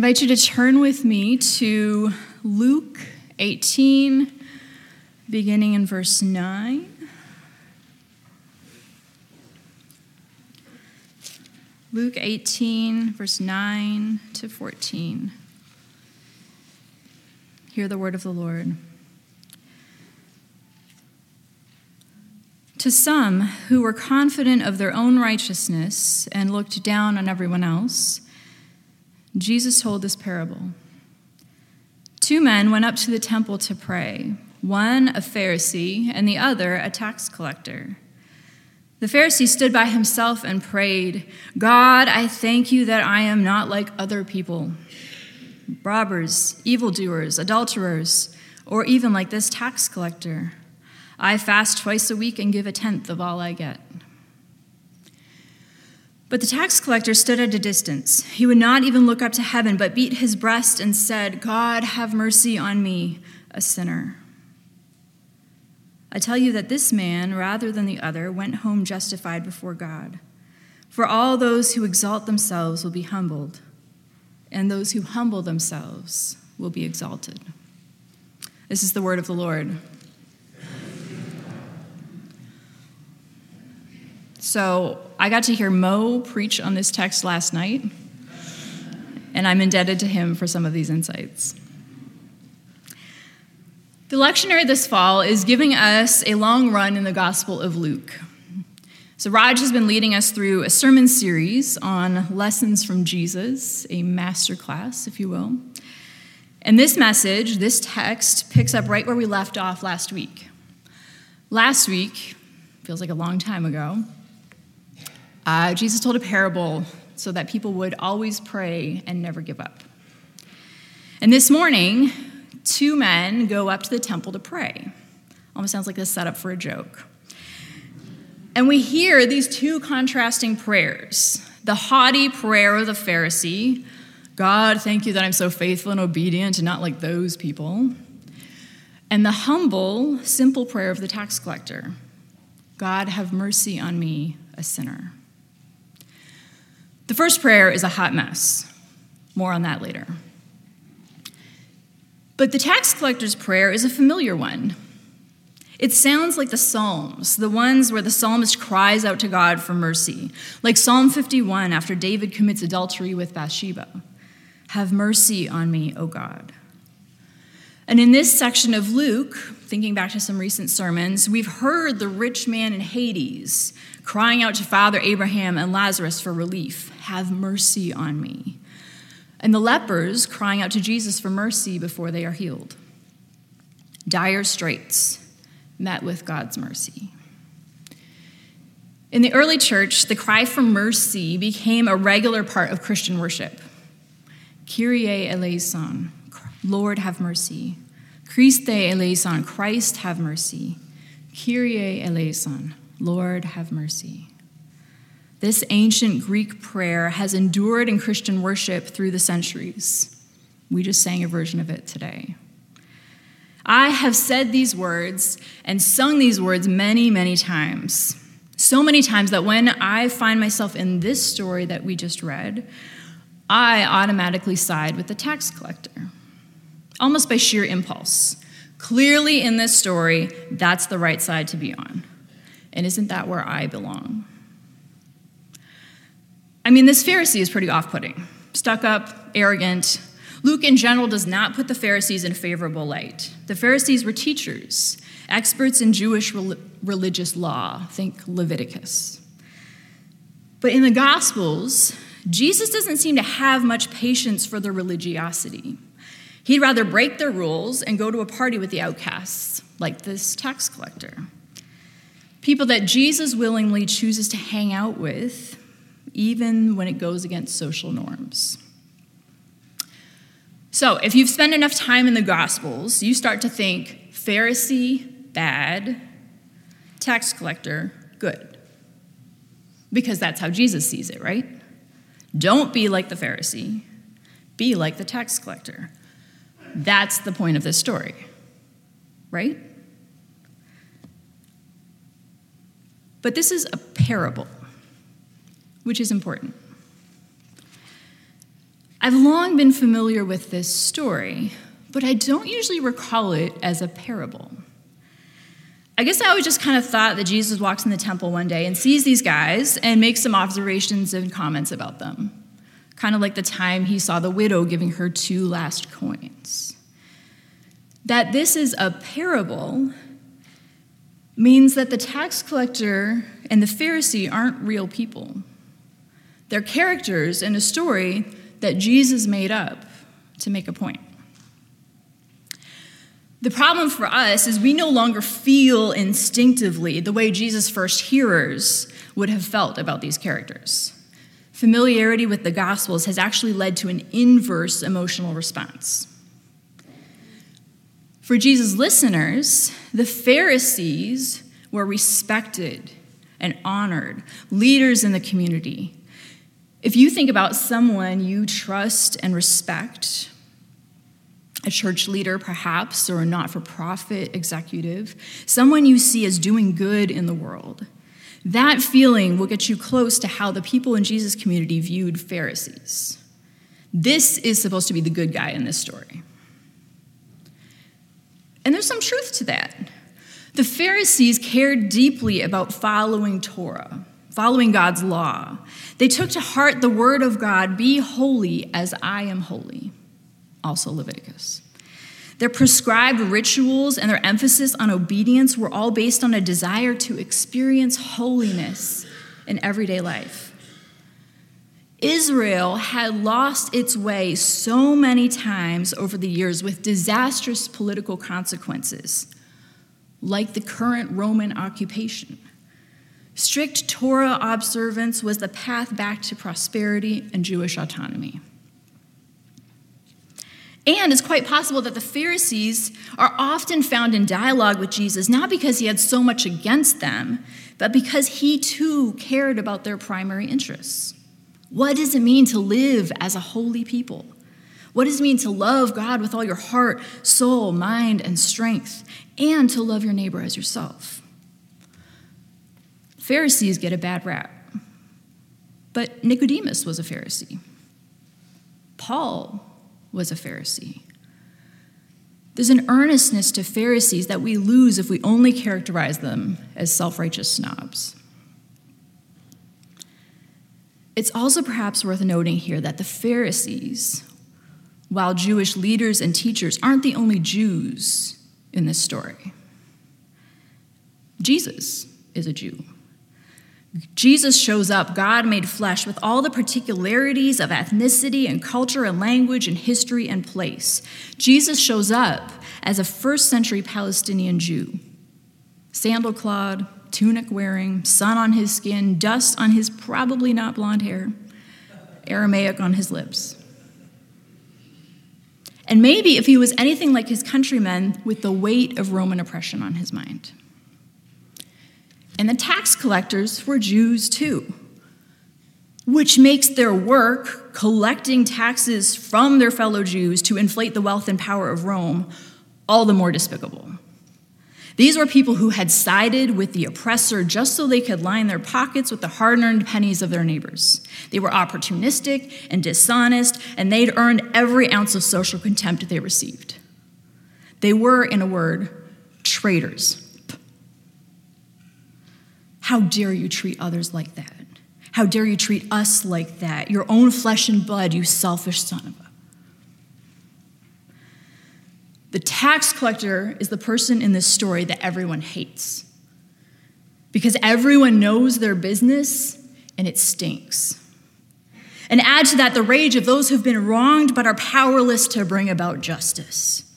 Invite you to turn with me to Luke 18, beginning in verse 9. Luke 18, verse 9 to 14. Hear the word of the Lord. To some who were confident of their own righteousness and looked down on everyone else, Jesus told this parable. Two men went up to the temple to pray, one a Pharisee and the other a tax collector. The Pharisee stood by himself and prayed, God, I thank you that I am not like other people robbers, evildoers, adulterers, or even like this tax collector. I fast twice a week and give a tenth of all I get. But the tax collector stood at a distance. He would not even look up to heaven, but beat his breast and said, God, have mercy on me, a sinner. I tell you that this man, rather than the other, went home justified before God. For all those who exalt themselves will be humbled, and those who humble themselves will be exalted. This is the word of the Lord. So I got to hear Mo preach on this text last night, and I'm indebted to him for some of these insights. The lectionary this fall is giving us a long run in the Gospel of Luke. So, Raj has been leading us through a sermon series on lessons from Jesus, a master class, if you will. And this message, this text, picks up right where we left off last week. Last week, feels like a long time ago, uh, Jesus told a parable so that people would always pray and never give up. And this morning, two men go up to the temple to pray. Almost sounds like a setup for a joke. And we hear these two contrasting prayers the haughty prayer of the Pharisee God, thank you that I'm so faithful and obedient and not like those people. And the humble, simple prayer of the tax collector God, have mercy on me, a sinner. The first prayer is a hot mess. More on that later. But the tax collector's prayer is a familiar one. It sounds like the Psalms, the ones where the psalmist cries out to God for mercy, like Psalm 51 after David commits adultery with Bathsheba Have mercy on me, O God. And in this section of Luke, thinking back to some recent sermons, we've heard the rich man in Hades crying out to Father Abraham and Lazarus for relief Have mercy on me. And the lepers crying out to Jesus for mercy before they are healed. Dire straits met with God's mercy. In the early church, the cry for mercy became a regular part of Christian worship. Kyrie eleison, Lord have mercy. Christe eleison, Christ have mercy. Kyrie eleison, Lord have mercy. This ancient Greek prayer has endured in Christian worship through the centuries. We just sang a version of it today. I have said these words and sung these words many, many times. So many times that when I find myself in this story that we just read, I automatically side with the tax collector, almost by sheer impulse. Clearly, in this story, that's the right side to be on. And isn't that where I belong? I mean, this Pharisee is pretty off putting, stuck up, arrogant. Luke, in general, does not put the Pharisees in a favorable light. The Pharisees were teachers, experts in Jewish religious law, think Leviticus. But in the Gospels, Jesus doesn't seem to have much patience for their religiosity. He'd rather break their rules and go to a party with the outcasts, like this tax collector. People that Jesus willingly chooses to hang out with, even when it goes against social norms. So, if you've spent enough time in the Gospels, you start to think Pharisee, bad, tax collector, good. Because that's how Jesus sees it, right? Don't be like the Pharisee, be like the tax collector. That's the point of this story, right? But this is a parable, which is important. I've long been familiar with this story, but I don't usually recall it as a parable. I guess I always just kind of thought that Jesus walks in the temple one day and sees these guys and makes some observations and comments about them. Kind of like the time he saw the widow giving her two last coins. That this is a parable means that the tax collector and the Pharisee aren't real people. They're characters in a story that Jesus made up to make a point. The problem for us is we no longer feel instinctively the way Jesus' first hearers would have felt about these characters. Familiarity with the Gospels has actually led to an inverse emotional response. For Jesus' listeners, the Pharisees were respected and honored, leaders in the community. If you think about someone you trust and respect, a church leader perhaps, or a not for profit executive, someone you see as doing good in the world, that feeling will get you close to how the people in Jesus' community viewed Pharisees. This is supposed to be the good guy in this story. And there's some truth to that. The Pharisees cared deeply about following Torah, following God's law. They took to heart the word of God be holy as I am holy, also Leviticus. Their prescribed rituals and their emphasis on obedience were all based on a desire to experience holiness in everyday life. Israel had lost its way so many times over the years with disastrous political consequences, like the current Roman occupation. Strict Torah observance was the path back to prosperity and Jewish autonomy. And it's quite possible that the Pharisees are often found in dialogue with Jesus, not because he had so much against them, but because he too cared about their primary interests. What does it mean to live as a holy people? What does it mean to love God with all your heart, soul, mind, and strength, and to love your neighbor as yourself? Pharisees get a bad rap, but Nicodemus was a Pharisee. Paul was a Pharisee. There's an earnestness to Pharisees that we lose if we only characterize them as self righteous snobs. It's also perhaps worth noting here that the Pharisees, while Jewish leaders and teachers, aren't the only Jews in this story. Jesus is a Jew. Jesus shows up, God made flesh, with all the particularities of ethnicity and culture and language and history and place. Jesus shows up as a first century Palestinian Jew, sandal clad, tunic wearing, sun on his skin, dust on his probably not blonde hair, Aramaic on his lips. And maybe if he was anything like his countrymen, with the weight of Roman oppression on his mind. And the tax collectors were Jews too, which makes their work collecting taxes from their fellow Jews to inflate the wealth and power of Rome all the more despicable. These were people who had sided with the oppressor just so they could line their pockets with the hard earned pennies of their neighbors. They were opportunistic and dishonest, and they'd earned every ounce of social contempt they received. They were, in a word, traitors. How dare you treat others like that? How dare you treat us like that? Your own flesh and blood, you selfish son of a. The tax collector is the person in this story that everyone hates because everyone knows their business and it stinks. And add to that the rage of those who've been wronged but are powerless to bring about justice.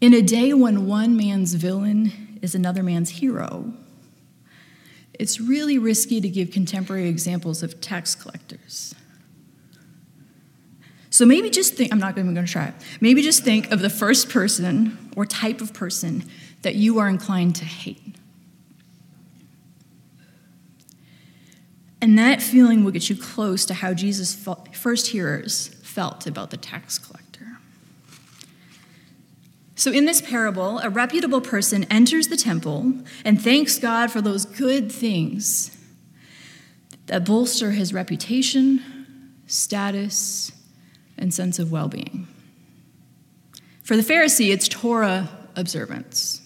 In a day when one man's villain is another man's hero, it's really risky to give contemporary examples of tax collectors. So maybe just think, I'm not even going to try it. Maybe just think of the first person or type of person that you are inclined to hate. And that feeling will get you close to how Jesus' first hearers felt about the tax collector. So, in this parable, a reputable person enters the temple and thanks God for those good things that bolster his reputation, status, and sense of well being. For the Pharisee, it's Torah observance.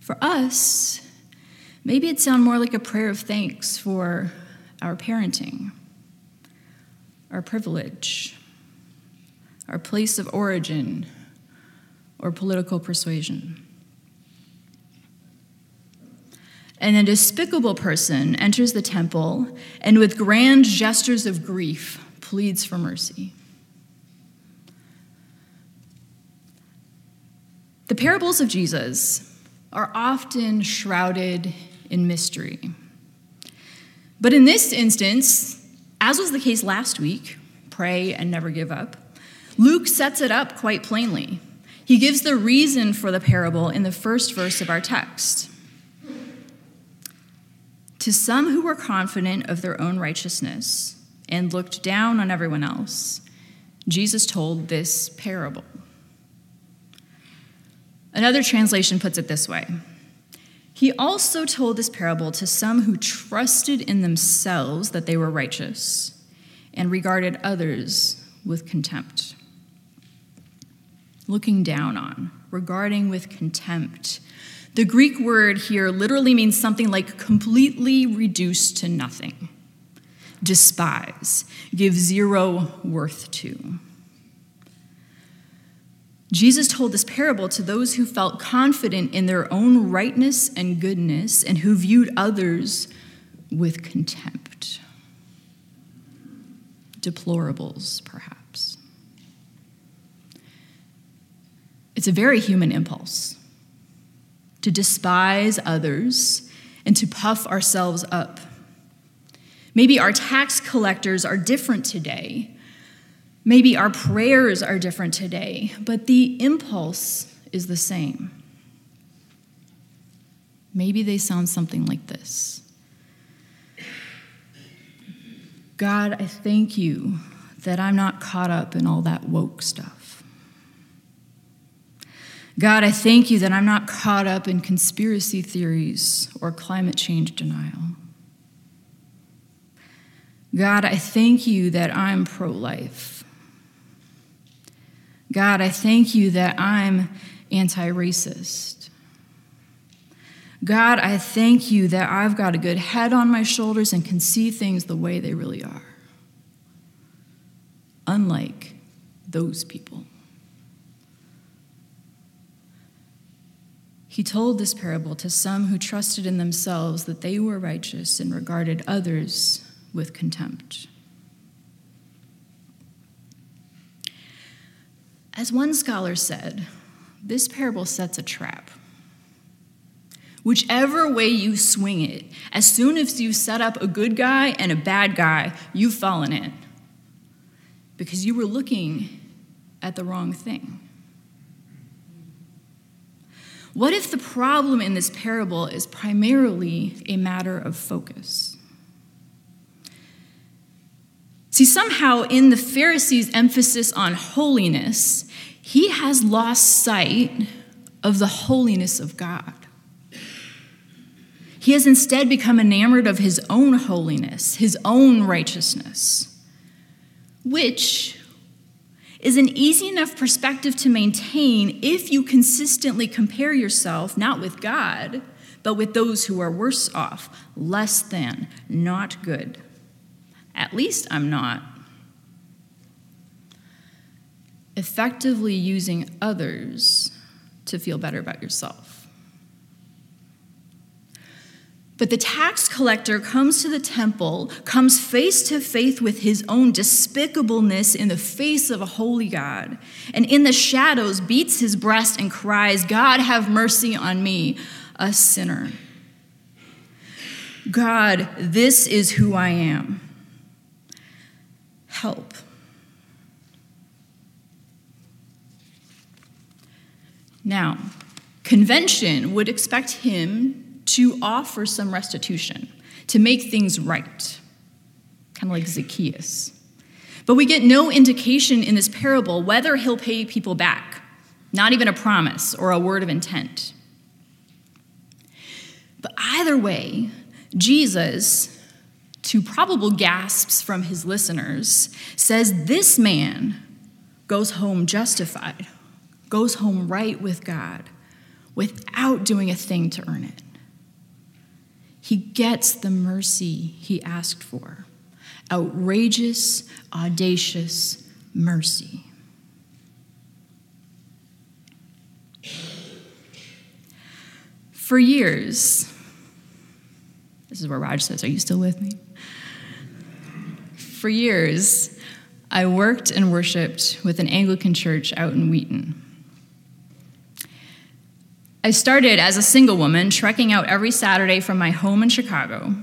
For us, maybe it sounds more like a prayer of thanks for our parenting, our privilege, our place of origin, or political persuasion. And a despicable person enters the temple and, with grand gestures of grief, pleads for mercy. The parables of Jesus are often shrouded in mystery. But in this instance, as was the case last week, pray and never give up, Luke sets it up quite plainly. He gives the reason for the parable in the first verse of our text. To some who were confident of their own righteousness and looked down on everyone else, Jesus told this parable. Another translation puts it this way He also told this parable to some who trusted in themselves that they were righteous and regarded others with contempt. Looking down on, regarding with contempt, the Greek word here literally means something like completely reduced to nothing, despise, give zero worth to. Jesus told this parable to those who felt confident in their own rightness and goodness and who viewed others with contempt. Deplorables, perhaps. It's a very human impulse to despise others, and to puff ourselves up. Maybe our tax collectors are different today. Maybe our prayers are different today, but the impulse is the same. Maybe they sound something like this God, I thank you that I'm not caught up in all that woke stuff. God, I thank you that I'm not caught up in conspiracy theories or climate change denial. God, I thank you that I'm pro life. God, I thank you that I'm anti racist. God, I thank you that I've got a good head on my shoulders and can see things the way they really are. Unlike those people. He told this parable to some who trusted in themselves that they were righteous and regarded others with contempt. As one scholar said, this parable sets a trap. Whichever way you swing it, as soon as you set up a good guy and a bad guy, you've fallen in. Because you were looking at the wrong thing. What if the problem in this parable is primarily a matter of focus? See, somehow in the Pharisee's emphasis on holiness, he has lost sight of the holiness of God. He has instead become enamored of his own holiness, his own righteousness, which is an easy enough perspective to maintain if you consistently compare yourself not with God, but with those who are worse off, less than, not good. At least I'm not. Effectively using others to feel better about yourself. But the tax collector comes to the temple, comes face to face with his own despicableness in the face of a holy God, and in the shadows beats his breast and cries, God, have mercy on me, a sinner. God, this is who I am. Help. Now, convention would expect him to offer some restitution, to make things right, kind of like Zacchaeus. But we get no indication in this parable whether he'll pay people back, not even a promise or a word of intent. But either way, Jesus, to probable gasps from his listeners, says this man goes home justified, goes home right with God without doing a thing to earn it. He gets the mercy he asked for outrageous, audacious mercy. For years, this is where Raj says, Are you still with me? For years, I worked and worshiped with an Anglican church out in Wheaton. I started as a single woman, trekking out every Saturday from my home in Chicago.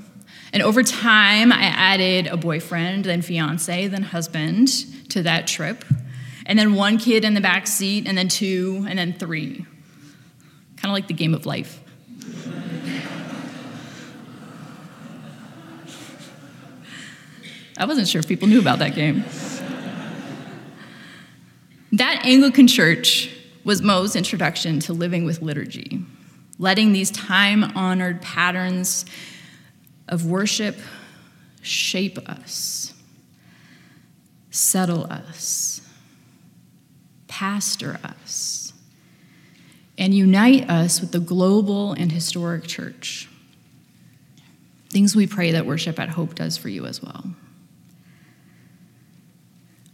And over time, I added a boyfriend, then fiance, then husband to that trip. And then one kid in the back seat, and then two, and then three. Kind of like the game of life. I wasn't sure if people knew about that game. that Anglican church was Mo's introduction to living with liturgy, letting these time honored patterns of worship shape us, settle us, pastor us, and unite us with the global and historic church. Things we pray that worship at Hope does for you as well.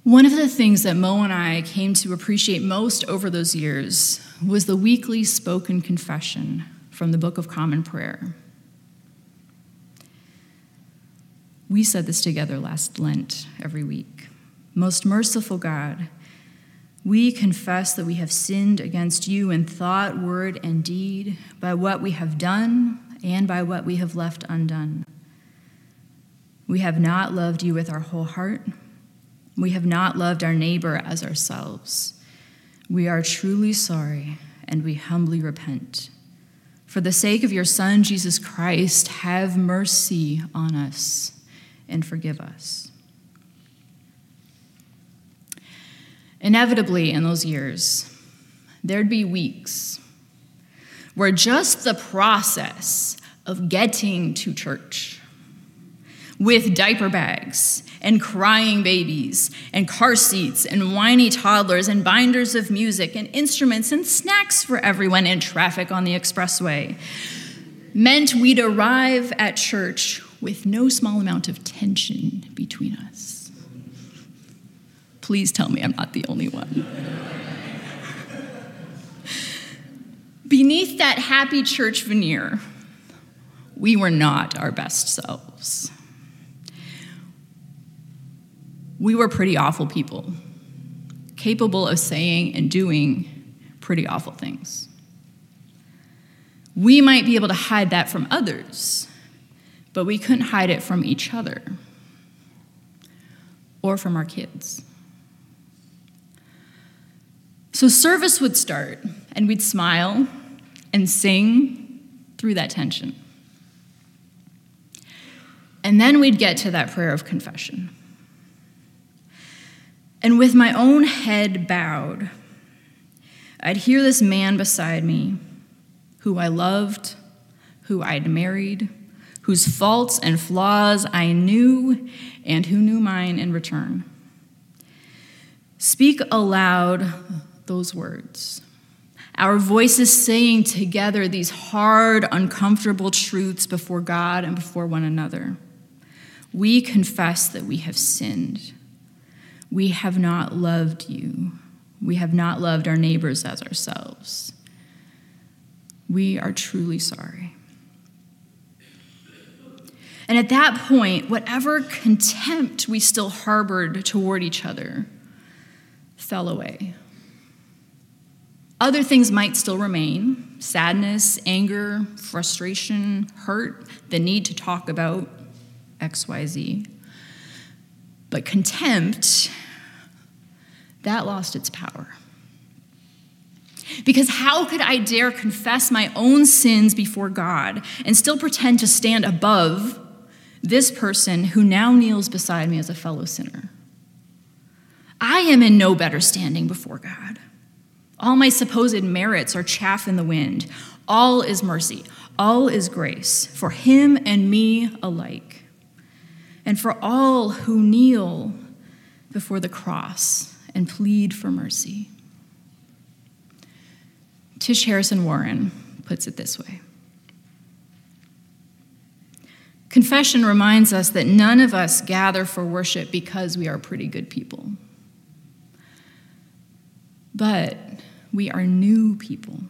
One of the things that Mo and I came to appreciate most over those years was the weekly spoken confession from the Book of Common Prayer. We said this together last Lent every week. Most merciful God, we confess that we have sinned against you in thought, word, and deed, by what we have done and by what we have left undone. We have not loved you with our whole heart we have not loved our neighbor as ourselves. We are truly sorry and we humbly repent. For the sake of your Son, Jesus Christ, have mercy on us and forgive us. Inevitably, in those years, there'd be weeks where just the process of getting to church with diaper bags and crying babies and car seats and whiny toddlers and binders of music and instruments and snacks for everyone in traffic on the expressway meant we'd arrive at church with no small amount of tension between us. Please tell me I'm not the only one. Beneath that happy church veneer, we were not our best selves we were pretty awful people, capable of saying and doing pretty awful things. We might be able to hide that from others, but we couldn't hide it from each other or from our kids. So service would start, and we'd smile and sing through that tension. And then we'd get to that prayer of confession. And with my own head bowed, I'd hear this man beside me who I loved, who I'd married, whose faults and flaws I knew, and who knew mine in return. Speak aloud those words. Our voices saying together these hard, uncomfortable truths before God and before one another. We confess that we have sinned we have not loved you. We have not loved our neighbors as ourselves. We are truly sorry. And at that point, whatever contempt we still harbored toward each other fell away. Other things might still remain sadness, anger, frustration, hurt, the need to talk about XYZ. But contempt, that lost its power. Because how could I dare confess my own sins before God and still pretend to stand above this person who now kneels beside me as a fellow sinner? I am in no better standing before God. All my supposed merits are chaff in the wind. All is mercy, all is grace for him and me alike. And for all who kneel before the cross and plead for mercy. Tish Harrison Warren puts it this way Confession reminds us that none of us gather for worship because we are pretty good people, but we are new people.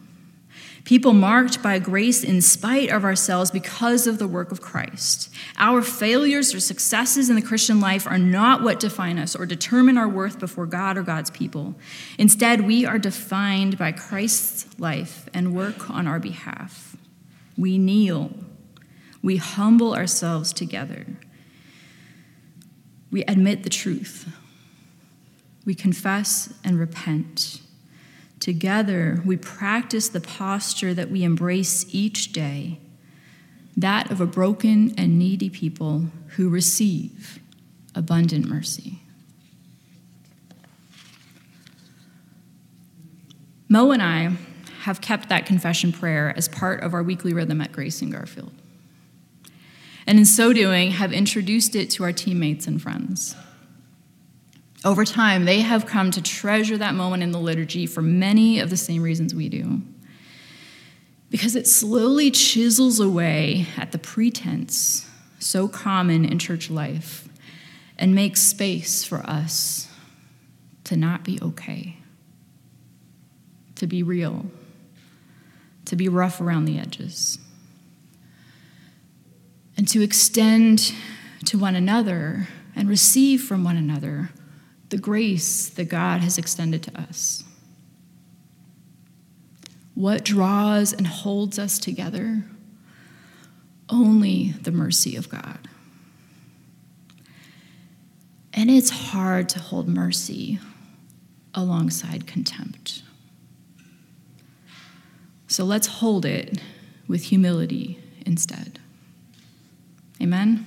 People marked by grace in spite of ourselves because of the work of Christ. Our failures or successes in the Christian life are not what define us or determine our worth before God or God's people. Instead, we are defined by Christ's life and work on our behalf. We kneel, we humble ourselves together, we admit the truth, we confess and repent. Together, we practice the posture that we embrace each day that of a broken and needy people who receive abundant mercy. Mo and I have kept that confession prayer as part of our weekly rhythm at Grace in Garfield. And in so doing, have introduced it to our teammates and friends. Over time, they have come to treasure that moment in the liturgy for many of the same reasons we do. Because it slowly chisels away at the pretense so common in church life and makes space for us to not be okay, to be real, to be rough around the edges, and to extend to one another and receive from one another the grace that God has extended to us. What draws and holds us together? Only the mercy of God. And it's hard to hold mercy alongside contempt. So let's hold it with humility instead. Amen?